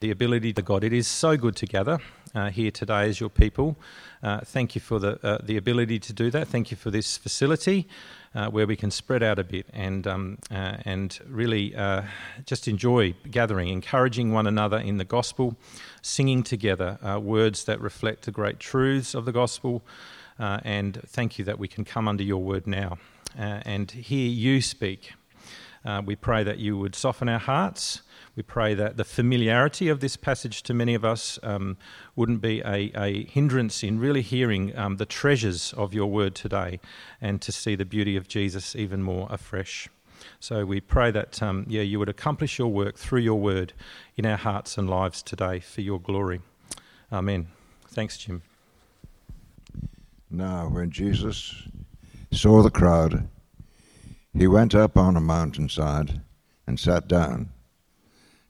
the ability to God. It is so good to gather uh, here today as your people. Uh, thank you for the, uh, the ability to do that. Thank you for this facility uh, where we can spread out a bit and, um, uh, and really uh, just enjoy gathering, encouraging one another in the gospel, singing together words that reflect the great truths of the gospel. and thank you that we can come under your word now and hear you speak. we pray that you would soften our hearts. We pray that the familiarity of this passage to many of us um, wouldn't be a, a, hindrance in really hearing um, the treasures of your word today and to see the beauty of Jesus even more afresh. So we pray that um, yeah, you would accomplish your work through your word in our hearts and lives today for your glory. Amen. Thanks, Jim. Now, when Jesus saw the crowd, he went up on a mountainside and sat down.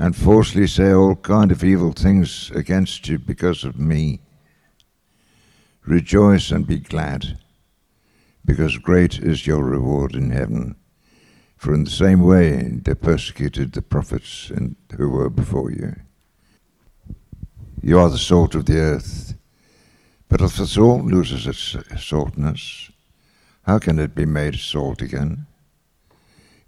and falsely say all kind of evil things against you because of me. Rejoice and be glad, because great is your reward in heaven. For in the same way they persecuted the prophets who were before you. You are the salt of the earth, but if the salt loses its saltness, how can it be made salt again?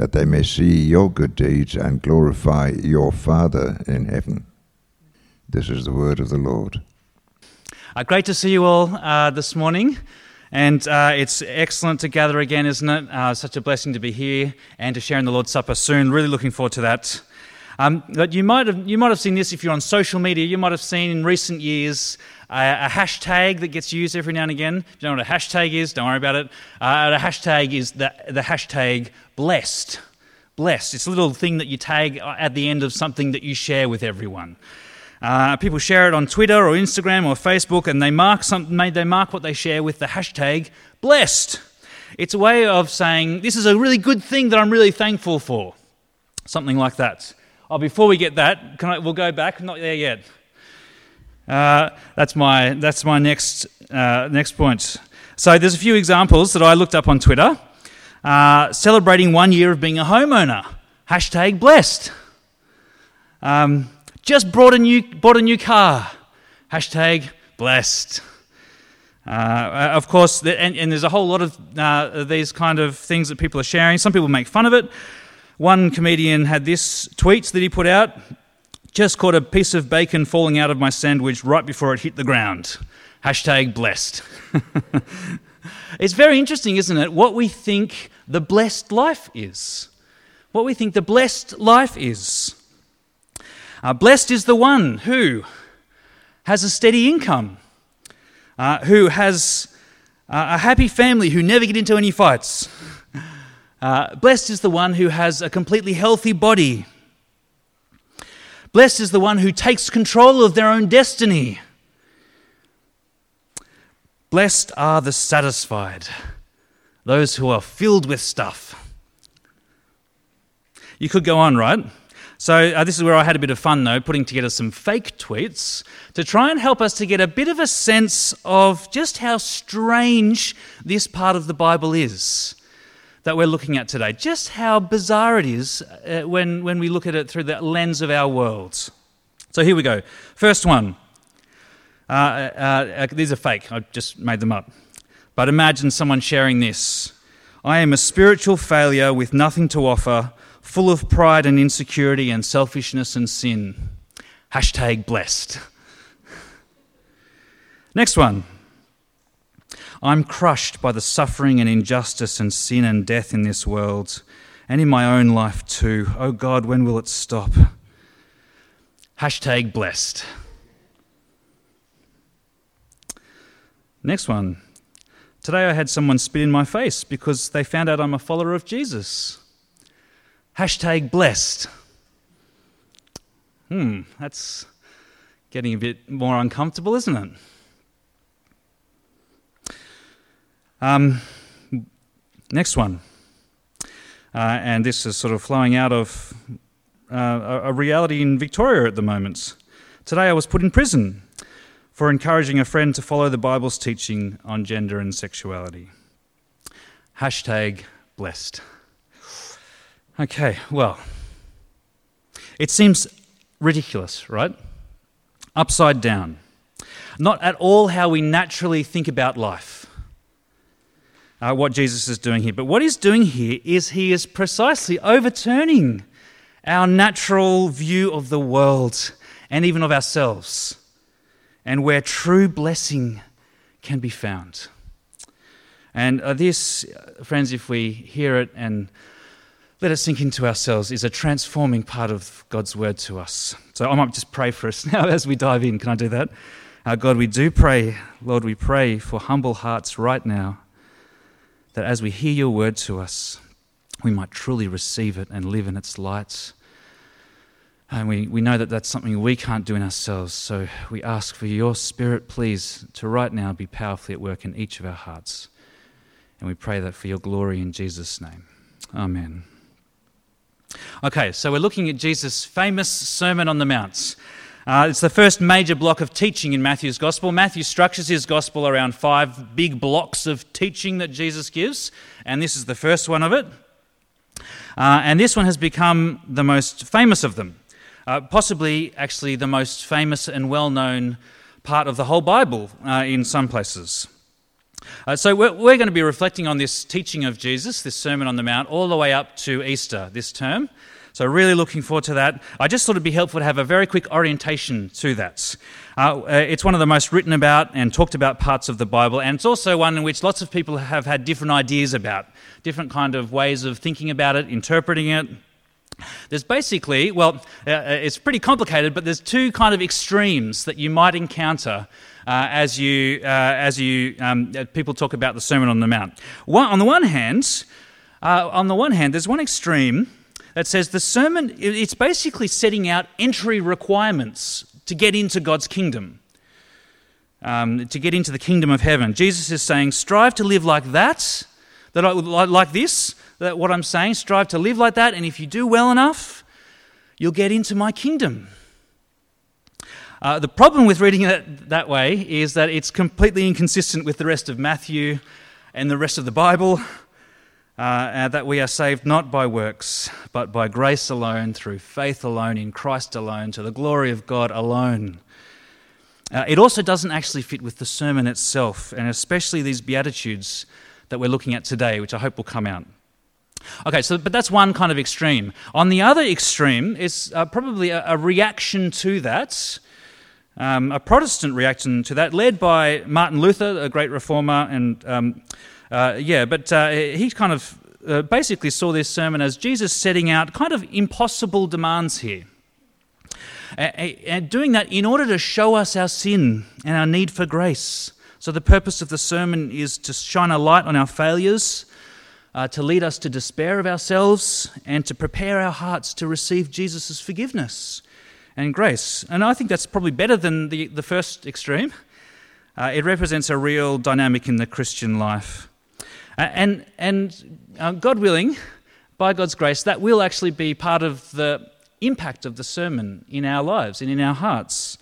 that they may see your good deeds and glorify your Father in heaven. This is the word of the Lord. Uh, great to see you all uh, this morning. And uh, it's excellent to gather again, isn't it? Uh, such a blessing to be here and to share in the Lord's Supper soon. Really looking forward to that. Um, but you might, have, you might have seen this if you're on social media. You might have seen in recent years a, a hashtag that gets used every now and again. If you know what a hashtag is, don't worry about it. Uh, a hashtag is the, the hashtag blessed. Blessed. It's a little thing that you tag at the end of something that you share with everyone. Uh, people share it on Twitter or Instagram or Facebook, and they mark something. They mark what they share with the hashtag blessed. It's a way of saying this is a really good thing that I'm really thankful for. Something like that. Oh, before we get that, I, we'll go back. Not there yet. Uh, that's my that's my next uh, next point. So there's a few examples that I looked up on Twitter. Uh, celebrating one year of being a homeowner. Hashtag blessed. Um, just bought a new bought a new car. Hashtag blessed. Uh, of course, and, and, there's a whole lot of uh, these kind of things that people are sharing. Some people make fun of it. One comedian had this tweet that he put out just caught a piece of bacon falling out of my sandwich right before it hit the ground. Hashtag blessed. it's very interesting, isn't it? What we think the blessed life is. What we think the blessed life is. Uh, blessed is the one who has a steady income, uh, who has uh, a happy family who never get into any fights uh, blessed is the one who has a completely healthy body. Blessed is the one who takes control of their own destiny. Blessed are the satisfied, those who are filled with stuff. You could go on, right? So, uh, this is where I had a bit of fun, though, putting together some fake tweets to try and help us to get a bit of a sense of just how strange this part of the Bible is that we're looking at today. Just how bizarre it is uh, when, when we look at it through the lens of our worlds. So, here we go. First one. Uh, uh, uh these are fake, I just made them up. But imagine someone sharing this I am a spiritual failure with nothing to offer full of pride and insecurity and selfishness and sin. Hashtag blessed. Next one. I'm crushed by the suffering and injustice and sin and death in this world and in my own life too. Oh God, when will it stop? Hashtag blessed. Next one. Today I had someone spit in my face because they found out I'm a follower of Jesus. Hashtag blessed. Hmm, that's getting a bit more uncomfortable, isn't it? Um, next one. Uh, and this is sort of flowing out of uh, a reality in Victoria at the moment. Today I was put in prison for encouraging a friend to follow the Bible's teaching on gender and sexuality. Hashtag blessed. Okay, well, it seems ridiculous, right? Upside down. Not at all how we naturally think about life. Uh, what Jesus is doing here. But what he's doing here is he is precisely overturning our natural view of the world and even of ourselves and where true blessing can be found. And uh, this, friends, if we hear it and let us sink into ourselves, is a transforming part of God's word to us. So I might just pray for us now as we dive in. Can I do that? Uh, God, we do pray, Lord, we pray for humble hearts right now that as we hear your word to us, we might truly receive it and live in its light. And we, we know that that's something we can't do in ourselves. So we ask for your spirit, please, to right now be powerfully at work in each of our hearts. And we pray that for your glory in Jesus' name. Amen. Okay, so we're looking at Jesus' famous Sermon on the Mount. Uh, it's the first major block of teaching in Matthew's Gospel. Matthew structures his Gospel around five big blocks of teaching that Jesus gives, and this is the first one of it. Uh, and this one has become the most famous of them, uh, possibly actually the most famous and well known part of the whole Bible uh, in some places. Uh, so, we're, we're, going to be reflecting on this teaching of Jesus, this Sermon on the Mount, all the way up to Easter this term. So, really looking forward to that. I just thought it'd be helpful to have a very quick orientation to that. Uh, uh, it's one of the most written about and talked about parts of the Bible, and it's also one in which lots of people have had different ideas about, different kind of ways of thinking about it, interpreting it. There's basically, well, uh, uh it's pretty complicated, but there's two kind of extremes that you might encounter uh, as you, uh, as you um, uh, people talk about the Sermon on the Mount. One, on the one hand, on the one hand, there's one extreme that says the sermon it's basically setting out entry requirements to get into God's kingdom. Um, to get into the kingdom of heaven. Jesus is saying, strive to live like that, that I, like this, that what I'm saying, strive to live like that, and if you do well enough, you'll get into my kingdom. Uh, the problem with reading it that way is that it's completely inconsistent with the rest of Matthew and the rest of the Bible. Uh, that we are saved not by works, but by grace alone, through faith alone, in Christ alone, to the glory of God alone. Uh, it also doesn't actually fit with the sermon itself, and especially these Beatitudes that we're looking at today, which I hope will come out. Okay, so but that's one kind of extreme. On the other extreme is uh, probably a, a, reaction to that um, a Protestant reaction to that, led by Martin Luther, a great reformer, and um, uh, yeah, but uh, he kind of uh, basically saw this sermon as Jesus setting out kind of impossible demands here. And doing that in order to show us our sin and our need for grace. So, the purpose of the sermon is to shine a light on our failures, uh, to lead us to despair of ourselves, and to prepare our hearts to receive Jesus' forgiveness and grace. And I think that's probably better than the, the first extreme. Uh, it represents a real dynamic in the Christian life. And and uh, God willing, by God's grace, that will actually be part of the impact of the sermon in our lives and in our hearts.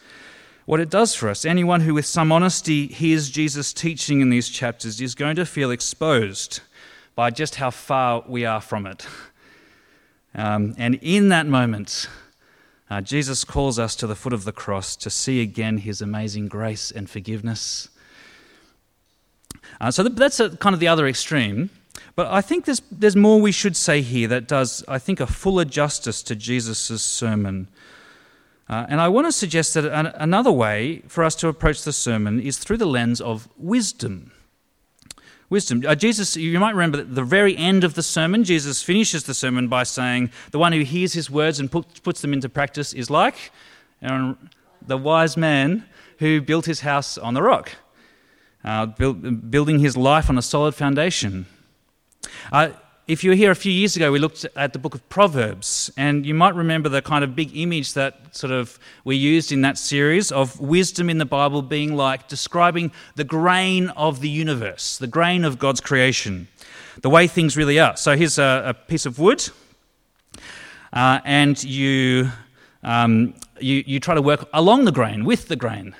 What it does for us. Anyone who, with some honesty, hears Jesus' teaching in these chapters is going to feel exposed by just how far we are from it. Um, and in that moment, uh, Jesus calls us to the foot of the cross to see again his amazing grace and forgiveness. Uh, so that's a, kind of the other extreme. But I think there's, there's more we should say here that does, I think, a fuller justice to Jesus' sermon. Uh, and I want to suggest that an, another way for us to approach the sermon is through the lens of wisdom. Wisdom. Uh, Jesus, you might remember at the very end of the sermon, Jesus finishes the sermon by saying, The one who hears his words and put, puts them into practice is like the wise man who built his house on the rock, uh, build, building his life on a solid foundation. Uh, if you were here a few years ago, we looked at the book of Proverbs, and you might remember the kind of big image that sort of we used in that series of wisdom in the Bible being like describing the grain of the universe, the grain of God's creation, the way things really are. So here's a, a piece of wood, uh, and you, um, you, you try to work along the grain, with the grain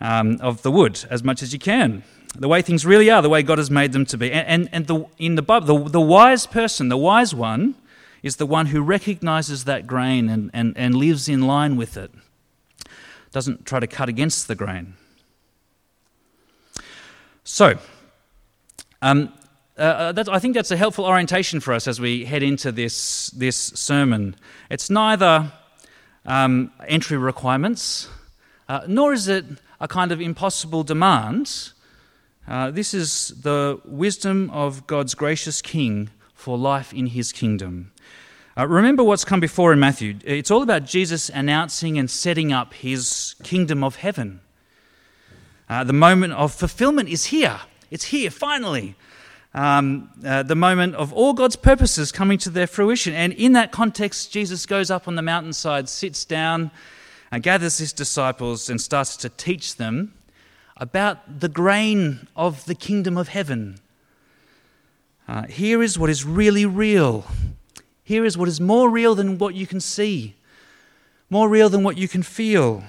um, of the wood as much as you can the way things really are, the way God has made them to be. And, and, and the, in the Bible, the, the wise person, the wise one, is the one who recognizes that grain and, and, and lives in line with it, doesn't try to cut against the grain. So, um, uh, uh that, I think that's a helpful orientation for us as we head into this, this sermon. It's neither um, entry requirements, uh, nor is it a kind of impossible demand uh, this is the wisdom of God's gracious King for life in his kingdom. Uh, remember what's come before in Matthew. It's all about Jesus announcing and setting up his kingdom of heaven. Uh, the moment of fulfillment is here. It's here, finally. Um, uh, the moment of all God's purposes coming to their fruition. And in that context, Jesus goes up on the mountainside, sits down, and gathers his disciples and starts to teach them about the grain of the kingdom of heaven. Uh, here is what is really real. Here is what is more real than what you can see, more real than what you can feel,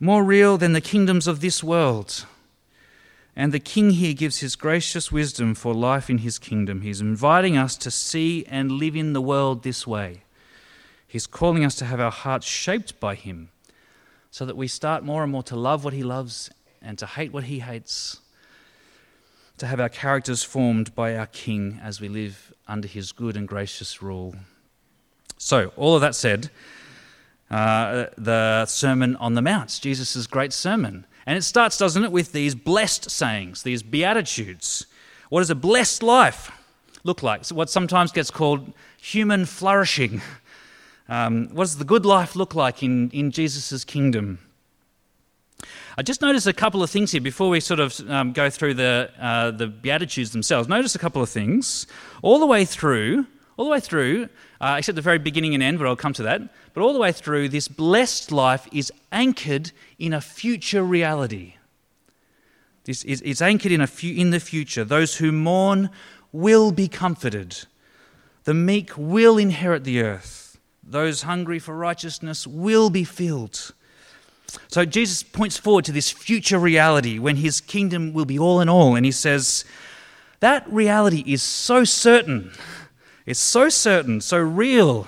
more real than the kingdoms of this world. And the king here gives his gracious wisdom for life in his kingdom. He's inviting us to see and live in the world this way. He's calling us to have our hearts shaped by him so that we start more and more to love what He loves and to hate what He hates, to have our characters formed by our King as we live under His good and gracious rule. So, all of that said, uh, the Sermon on the Mount, Jesus' great sermon. And it starts, doesn't it, with these blessed sayings, these beatitudes. What does a blessed life look like? What sometimes gets called human flourishing. Um, what does the good life look like in, in Jesus' kingdom? I just noticed a couple of things here before we sort of um, go through the, uh, the Beatitudes themselves. Notice a couple of things. All the way through, all the way through, uh, except the very beginning and end, but I'll come to that, but all the way through, this blessed life is anchored in a future reality. This is, it's anchored in, a fu- in the future. Those who mourn will be comforted, the meek will inherit the earth. Those hungry for righteousness will be filled. So Jesus points forward to this future reality when his kingdom will be all in all. And he says, that reality is so certain. It's so certain, so real,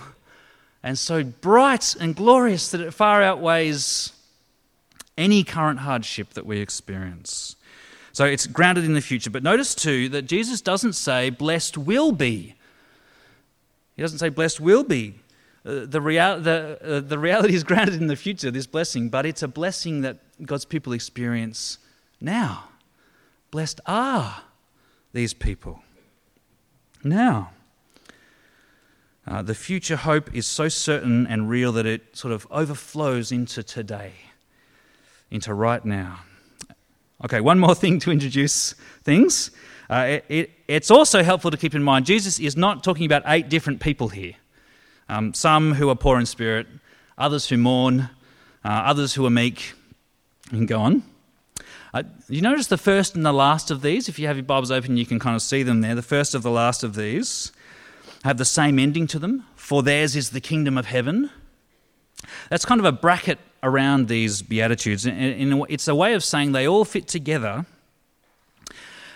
and so bright and glorious that it far outweighs any current hardship that we experience. So it's grounded in the future. But notice too that Jesus doesn't say, blessed will be. He doesn't say, blessed will be. Uh, the, real, the, uh, the reality is grounded in the future, this blessing, but it's a blessing that God's people experience now. Blessed are these people. Now, uh, the future hope is so certain and real that it sort of overflows into today, into right now. Okay, one more thing to introduce things. Uh, it, it, it's also helpful to keep in mind Jesus is not talking about eight different people here. Um, some who are poor in spirit, others who mourn, uh, others who are meek. and go on. Uh, you notice the first and the last of these? If you have your Bibles open, you can kind of see them there. The first of the last of these have the same ending to them for theirs is the kingdom of heaven. That's kind of a bracket around these Beatitudes. It's a way of saying they all fit together.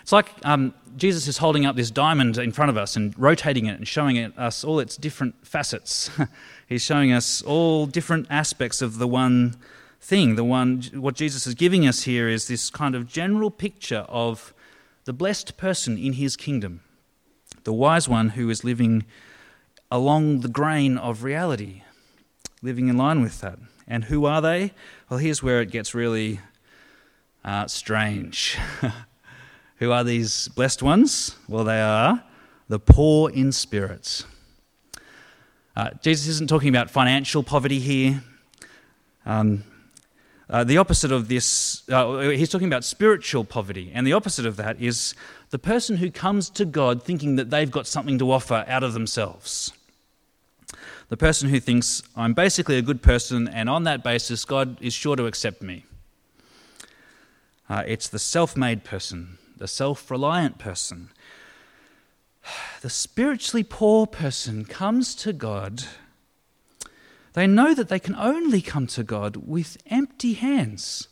It's like um, Jesus is holding up this diamond in front of us and rotating it and showing it, us all its different facets. He's showing us all different aspects of the one thing. The one, what Jesus is giving us here is this kind of general picture of the blessed person in his kingdom, the wise one who is living along the grain of reality, living in line with that. And who are they? Well, here's where it gets really uh, strange. who are these blessed ones? Well, they are the poor in spirit. Uh, Jesus isn't talking about financial poverty here. Um, uh, the opposite of this, uh, he's talking about spiritual poverty. And the opposite of that is the person who comes to God thinking that they've got something to offer out of themselves. The person who thinks, I'm basically a good person, and on that basis, God is sure to accept me. Uh, it's the self made person, the self reliant person. The spiritually poor person comes to God they know that they can only come to God with empty hands.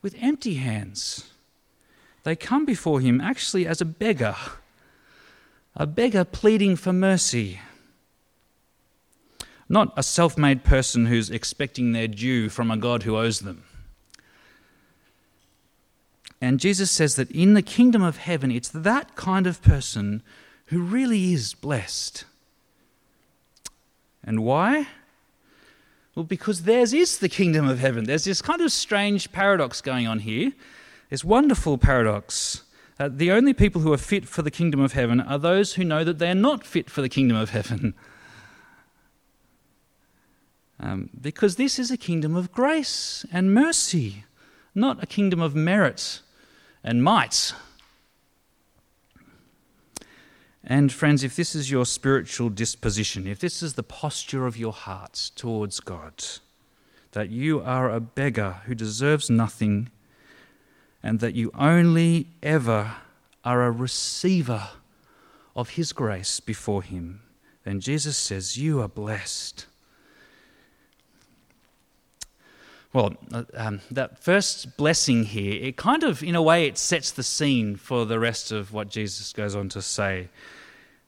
With empty hands. They come before Him actually as a beggar, a beggar pleading for mercy. Not a self made person who's expecting their due from a God who owes them. And Jesus says that in the kingdom of heaven, it's that kind of person who really is blessed. And why? Well, because theirs is the kingdom of heaven. There's this kind of strange paradox going on here. This wonderful paradox. Uh, the only people who are fit for the kingdom of heaven are those who know that they're not fit for the kingdom of heaven. Um, because this is a kingdom of grace and mercy, not a kingdom of merit and might. And, friends, if this is your spiritual disposition, if this is the posture of your heart towards God, that you are a beggar who deserves nothing, and that you only ever are a receiver of His grace before Him, then Jesus says, You are blessed. Well, uh, um, that first blessing here, it kind of, in a way, it sets the scene for the rest of what Jesus goes on to say.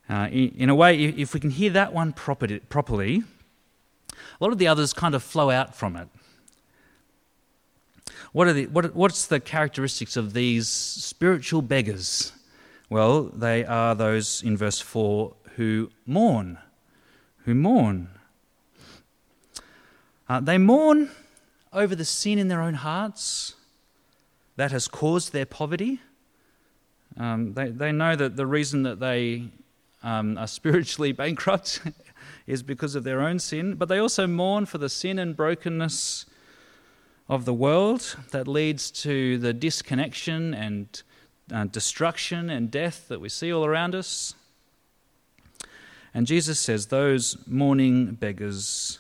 Uh, in, a way, if we can hear that one properly, properly, a lot of the others kind of flow out from it. What are the, what, what's the characteristics of these spiritual beggars? Well, they are those in verse 4 who mourn. Who mourn. Uh, they mourn over the sin in their own hearts that has caused their poverty. Um, they, they know that the reason that they um, are spiritually bankrupt is because of their own sin, but they also mourn for the sin and brokenness of the world that leads to the disconnection and uh, destruction and death that we see all around us. And Jesus says those mourning beggars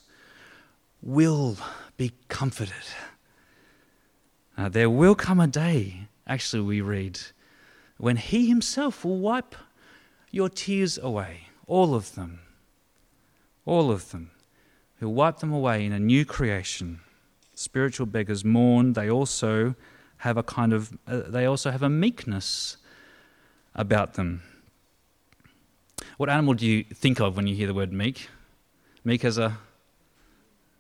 will be comforted. Uh, there will come a day, actually, we read, when He Himself will wipe your tears away, all of them. All of them. He'll wipe them away in a new creation. Spiritual beggars mourn. They also have a kind of, uh, they also have a meekness about them. What animal do you think of when you hear the word meek? Meek as a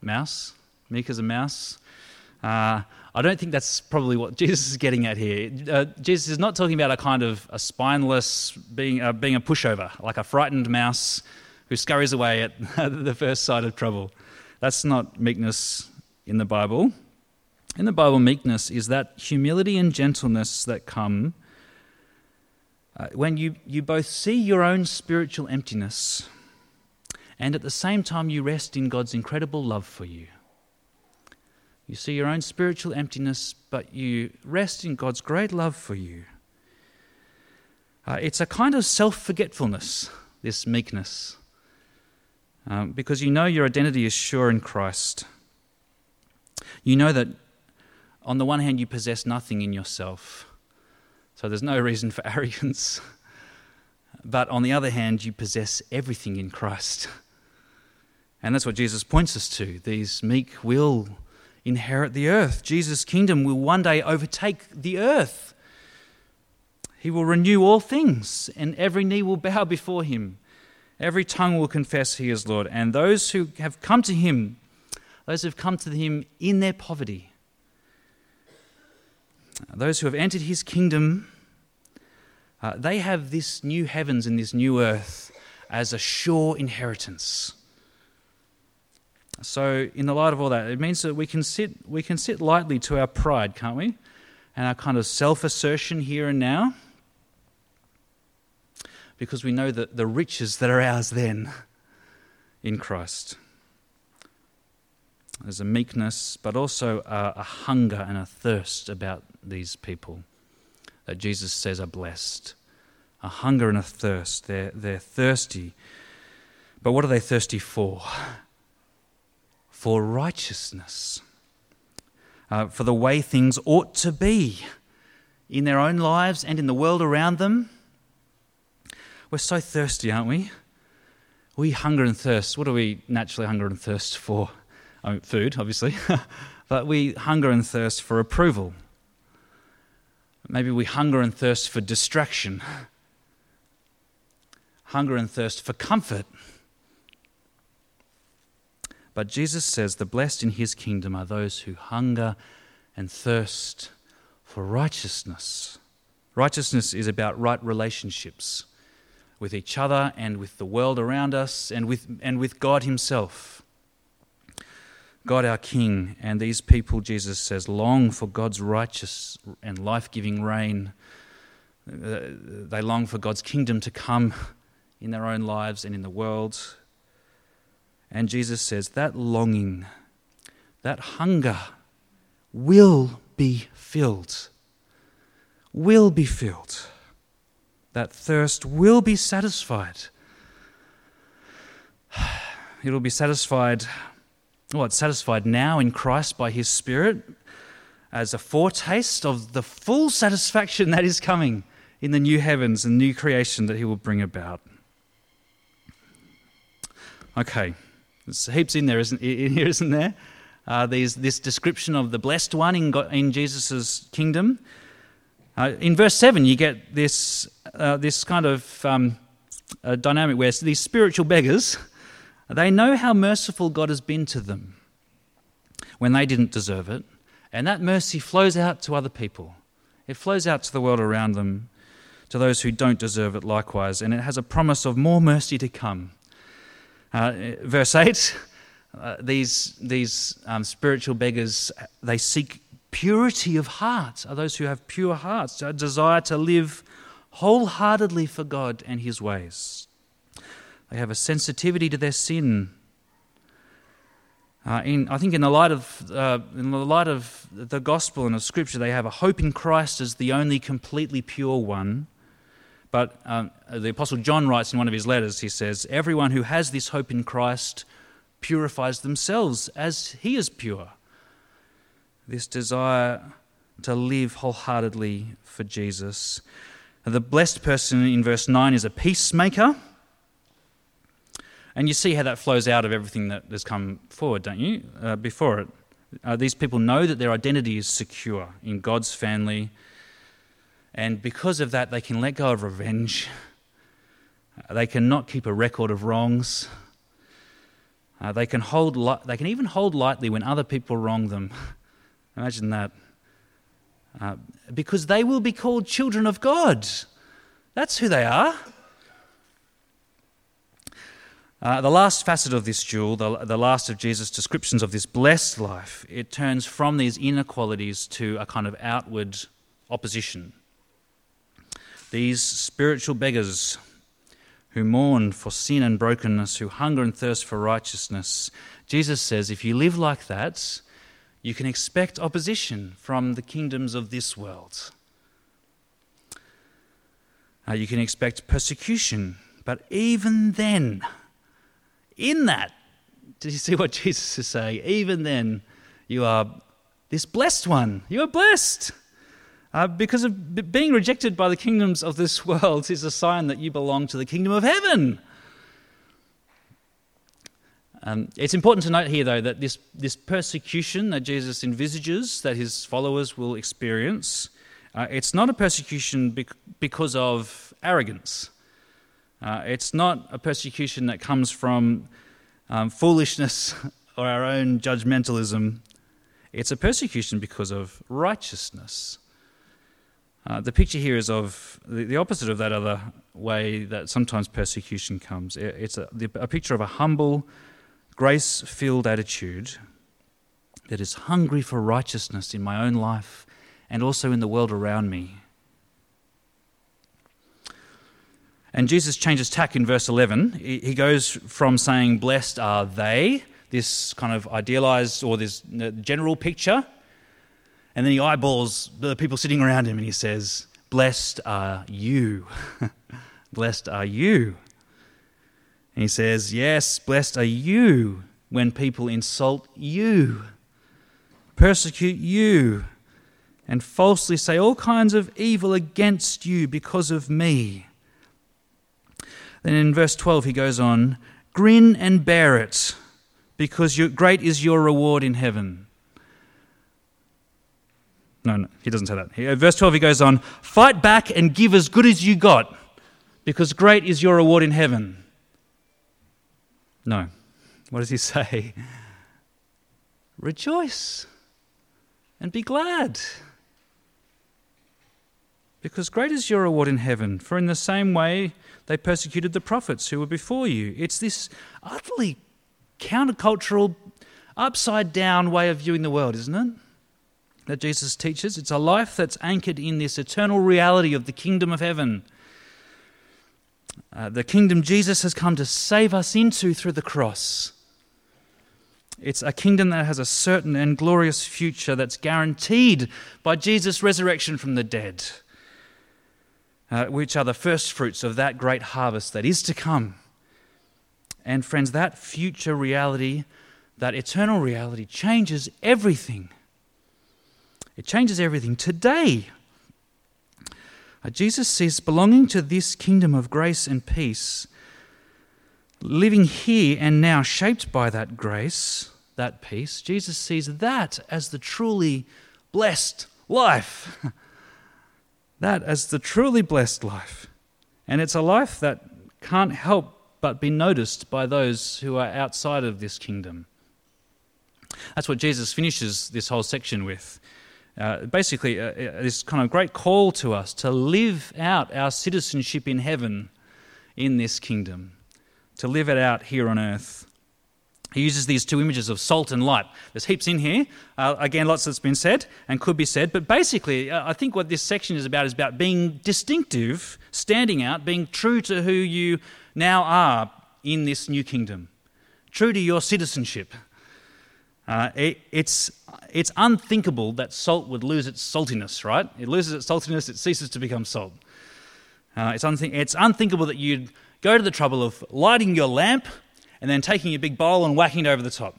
mouse? Meek as a mouse? Uh, I don't think that's probably what Jesus is getting at here. Uh, Jesus is not talking about a kind of a spineless being, uh, being a pushover, like a frightened mouse who scurries away at the first sight of trouble. That's not meekness in the Bible. In the Bible, meekness is that humility and gentleness that come uh, when you, you both see your own spiritual emptiness and at the same time you rest in God's incredible love for you. You see your own spiritual emptiness, but you rest in God's great love for you. Uh, it's a kind of self forgetfulness, this meekness, um, because you know your identity is sure in Christ. You know that on the one hand, you possess nothing in yourself, so there's no reason for arrogance. But on the other hand, you possess everything in Christ. And that's what Jesus points us to. These meek will inherit the earth. Jesus' kingdom will one day overtake the earth. He will renew all things, and every knee will bow before him. Every tongue will confess he is Lord. And those who have come to him, those who have come to him in their poverty, those who have entered his kingdom, uh, they have this new heavens and this new earth as a sure inheritance. So, in the light of all that, it means that we can sit, we can sit lightly to our pride, can't we? And our kind of self assertion here and now. Because we know that the riches that are ours then in Christ. There's a meekness, but also a, a hunger and a thirst about these people that Jesus says are blessed. A hunger and a thirst. They're, they're thirsty. But what are they thirsty for? For righteousness, uh, for the way things ought to be in their own lives and in the world around them. We're so thirsty, aren't we? We hunger and thirst. What do we naturally hunger and thirst for? I mean, food, obviously, but we hunger and thirst for approval. Maybe we hunger and thirst for distraction, hunger and thirst for comfort but Jesus says, The blessed in his kingdom are those who hunger and thirst for righteousness. Righteousness is about right relationships with each other and with the world around us and with, and with God Himself. God our King, and these people, Jesus says, long for God's righteous and life giving reign. Uh, they long for God's kingdom to come in their own lives and in the world. And Jesus says that longing, that hunger will be filled. Will be filled. That thirst will be satisfied. It'll be satisfied, well, it's satisfied now in Christ by His Spirit as a foretaste of the full satisfaction that is coming in the new heavens and new creation that He will bring about. Okay. There's heaps in there, isn't in here, isn't there? Uh, there's this description of the blessed one in, in Jesus' kingdom. Uh, in verse 7, you get this, uh, this kind of um, dynamic where these spiritual beggars, they know how merciful God has been to them when they didn't deserve it. And that mercy flows out to other people. It flows out to the world around them, to those who don't deserve it likewise. And it has a promise of more mercy to come. Uh, verse 8 uh, these, these um, spiritual beggars, they seek purity of heart, are those who have pure hearts, a desire to live wholeheartedly for God and His ways. They have a sensitivity to their sin. Uh, in, I think in the light of uh, in the light of the gospel and of Scripture, they have a hope in Christ as the only completely pure one, but um, the Apostle John writes in one of his letters, he says, Everyone who has this hope in Christ purifies themselves as he is pure. This desire to live wholeheartedly for Jesus. The blessed person in verse 9 is a peacemaker. And you see how that flows out of everything that has come forward, don't you? Uh, before it. Uh, these people know that their identity is secure in God's family and because of that, they can let go of revenge. They cannot keep a record of wrongs. Uh, they, can hold li- they can even hold lightly when other people wrong them. Imagine that. Uh, because they will be called children of God. That's who they are. Uh, the last facet of this jewel, the, the last of Jesus' descriptions of this blessed life, it turns from these inequalities to a kind of outward opposition. These spiritual beggars who mourn for sin and brokenness, who hunger and thirst for righteousness, Jesus says if you live like that, you can expect opposition from the kingdoms of this world. Uh, you can expect persecution, but even then, in that, do you see what Jesus is saying? Even then, you are this blessed one. You are blessed. Uh, because of being rejected by the kingdoms of this world is a sign that you belong to the kingdom of heaven. Um, it's important to note here, though, that this, this persecution that Jesus envisages that his followers will experience, uh, it's not a persecution bec- because of arrogance. Uh, it's not a persecution that comes from um, foolishness or our own judgmentalism. It's a persecution because of righteousness. Uh, the picture here is of the, the, opposite of that other way that sometimes persecution comes. It, it's a, the, a picture of a humble, grace filled attitude that is hungry for righteousness in my own life and also in the world around me. And Jesus changes tack in verse 11. He goes from saying, Blessed are they, this kind of idealized or this general picture, and then he eyeballs the people sitting around him and he says, Blessed are you. blessed are you. And he says, Yes, blessed are you when people insult you, persecute you, and falsely say all kinds of evil against you because of me. Then in verse 12, he goes on Grin and bear it, because great is your reward in heaven. No, no, he doesn't say that. Uh, verse 12, he goes on Fight back and give as good as you got, because great is your reward in heaven. No. What does he say? Rejoice and be glad because great is your reward in heaven. For in the same way they persecuted the prophets who were before you. It's this utterly countercultural, upside down way of viewing the world, isn't it? That Jesus teaches. It's a life that's anchored in this eternal reality of the kingdom of heaven. Uh, the kingdom Jesus has come to save us into through the cross. It's a kingdom that has a certain and glorious future that's guaranteed by Jesus' resurrection from the dead uh, which are the first fruits of that great harvest that is to come. And, friends, that future reality, that eternal reality, changes everything. It changes everything. Today, uh, Jesus says, belonging to this kingdom of grace and peace, living here and now, shaped by that grace, that peace, Jesus sees that as the truly blessed life. that as the truly blessed life. And it's a life that can't help but be noticed by those who are outside of this kingdom. That's what Jesus finishes this whole section with. Uh, basically, uh, uh this kind of great call to us to live out our citizenship in heaven in this kingdom, to live it out here on earth. He uses these two images of salt and light. There's heaps in here. Uh, again, lots that's been said and could be said. But basically, uh, I think what this section is about is about being distinctive, standing out, being true to who you now are in this new kingdom, true to your citizenship. Uh, it, it's, it's unthinkable that salt would lose its saltiness, right? It loses its saltiness, it ceases to become salt. Uh, it's, unthink- it's unthinkable that you'd go to the trouble of lighting your lamp and then taking a big bowl and whacking it over the top.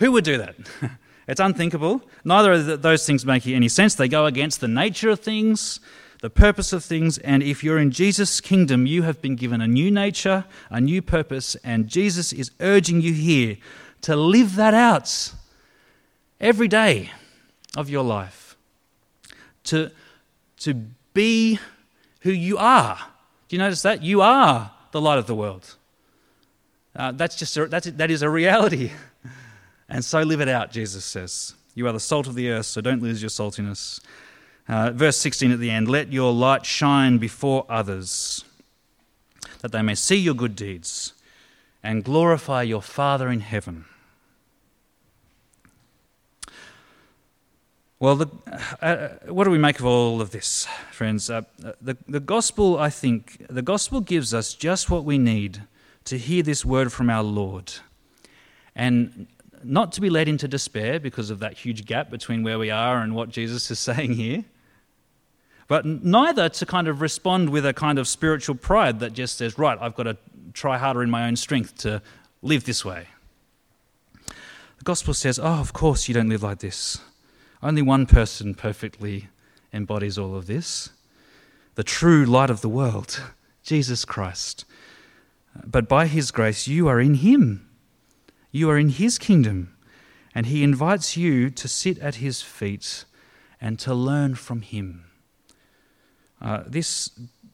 Who would do that? it's unthinkable. Neither of those things make any sense. They go against the nature of things, the purpose of things, and if you're in Jesus' kingdom, you have been given a new nature, a new purpose, and Jesus is urging you here to live that out every day of your life. To, to be who you are. Do you notice that? You are the light of the world. Uh, that's just a, that's, that is a reality. And so live it out, Jesus says. You are the salt of the earth, so don't lose your saltiness. Uh, verse 16 at the end let your light shine before others, that they may see your good deeds and glorify your Father in heaven. Well, the, uh, uh what do we make of all of this, friends? Uh, the, the gospel, I think, the gospel gives us just what we need to hear this word from our Lord and not to be led into despair because of that huge gap between where we are and what Jesus is saying here, but neither to kind of respond with a kind of spiritual pride that just says, right, I've got to try harder in my own strength to live this way. The gospel says, oh, of course you don't live like this. Only one person perfectly embodies all of this the true light of the world, Jesus Christ but by his grace you are in him. You are in His kingdom, and He invites you to sit at His feet and to learn from Him. Uh, this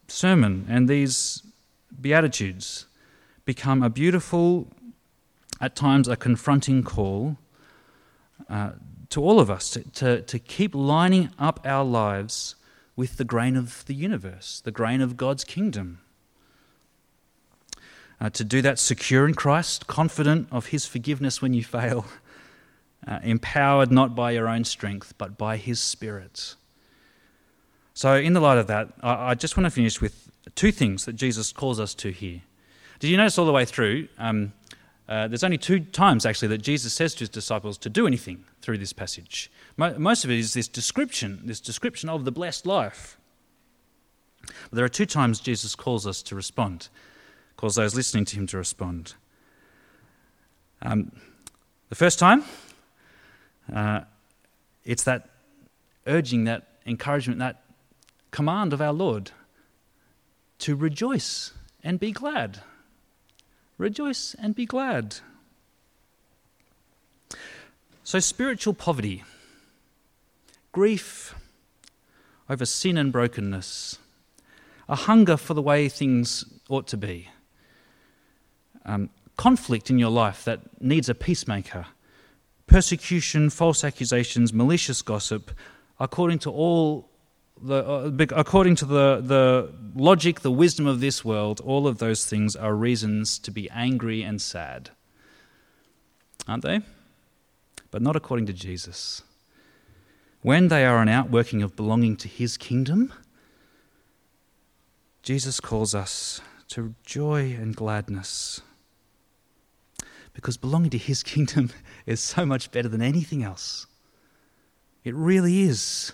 sermon and these Beatitudes become a beautiful, at times a confronting call uh, to all of us to, to, to keep lining up our lives with the grain of the universe, the grain of God's kingdom. Uh, to do that secure in Christ, confident of His forgiveness when you fail, uh, empowered not by your own strength, but by His Spirit. So, in the light of that, I, I just want to finish with two things that Jesus calls us to here. Did you notice all the way through? Um, uh, there's only two times actually that Jesus says to his disciples to do anything through this passage. Most of it is this description, this description of the blessed life. But there are two times Jesus calls us to respond, calls those listening to him to respond. Um, the first time, uh, it's that urging, that encouragement, that command of our Lord to rejoice and be glad. Rejoice and be glad. So, spiritual poverty, grief over sin and brokenness, a hunger for the way things ought to be, um, conflict in your life that needs a peacemaker, persecution, false accusations, malicious gossip, according to all the, uh, according to the, the logic, the wisdom of this world, all of those things are reasons to be angry and sad. Aren't they? But not according to Jesus. When they are an outworking of belonging to his kingdom, Jesus calls us to joy and gladness. Because belonging to his kingdom is so much better than anything else. It really is.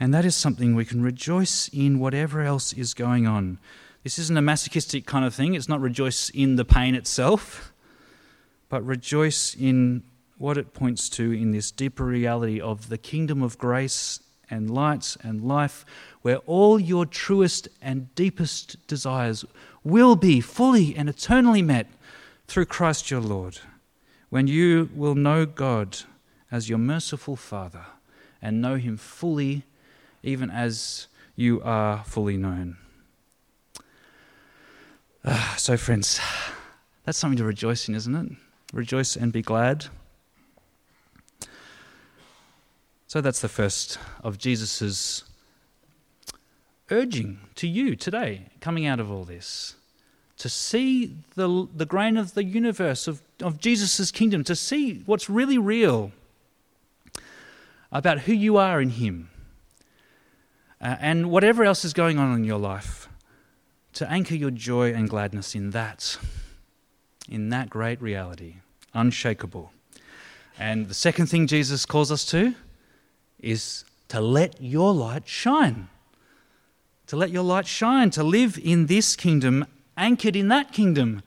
And that is something we can rejoice in whatever else is going on. This isn't a masochistic kind of thing. It's not rejoice in the pain itself, but rejoice in what it points to in this deeper reality of the kingdom of grace and light and life, where all your truest and deepest desires will be fully and eternally met through Christ your Lord, when you will know God as your merciful Father and know Him fully even as you are fully known. Uh, so, friends, that's something to rejoice in, isn't it? Rejoice and be glad. So, that's the first of Jesus' urging to you today, coming out of all this. To see the, the grain of the universe, of, of Jesus' kingdom, to see what's really real about who you are in Him uh, and whatever else is going on in your life, to anchor your joy and gladness in that, in that great reality, unshakable. And the second thing Jesus calls us to is to let your light shine. To let your light shine, to live in this kingdom, anchored in that kingdom,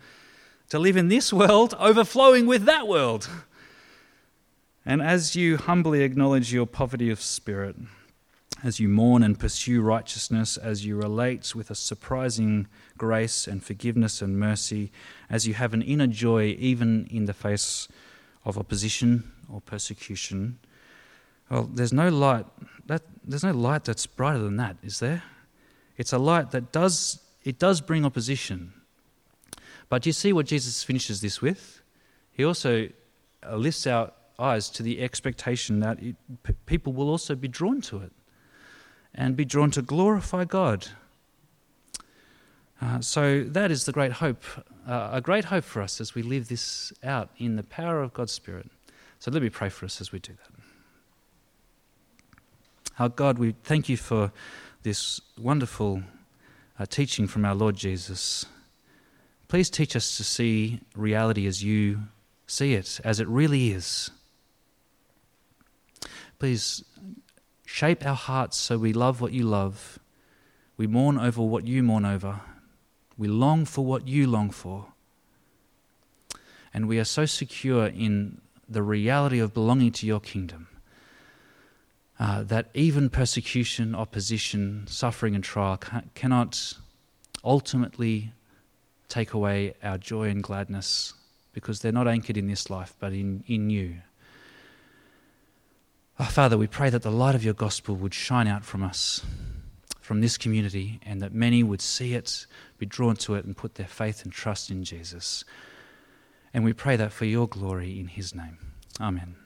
to live in this world, overflowing with that world. And as you humbly acknowledge your poverty of spirit, as you mourn and pursue righteousness, as you relate with a surprising grace and forgiveness and mercy, as you have an inner joy even in the face of opposition or persecution. Well, there's no light that there's no light that's brighter than that, is there? It's a light that does it does bring opposition. But do you see what Jesus finishes this with? He also uh, lifts our eyes to the expectation that it, p- people will also be drawn to it and be drawn to glorify God. Uh, so that is the great hope, uh, a great hope for us as we live this out in the power of God's Spirit. So let me pray for us as we do that. Our God, we thank you for this wonderful uh, teaching from our Lord Jesus. Please teach us to see reality as you see it, as it really is. Please Shape our hearts so we love what you love. We mourn over what you mourn over. We long for what you long for. And we are so secure in the reality of belonging to your kingdom uh, that even persecution, opposition, suffering, and trial ca- cannot ultimately take away our joy and gladness because they're not anchored in this life, but in, in you. Oh, Father, we pray that the light of your gospel would shine out from us, from this community, and that many would see it, be drawn to it, and put their faith and trust in Jesus. And we pray that for your glory in his name. Amen.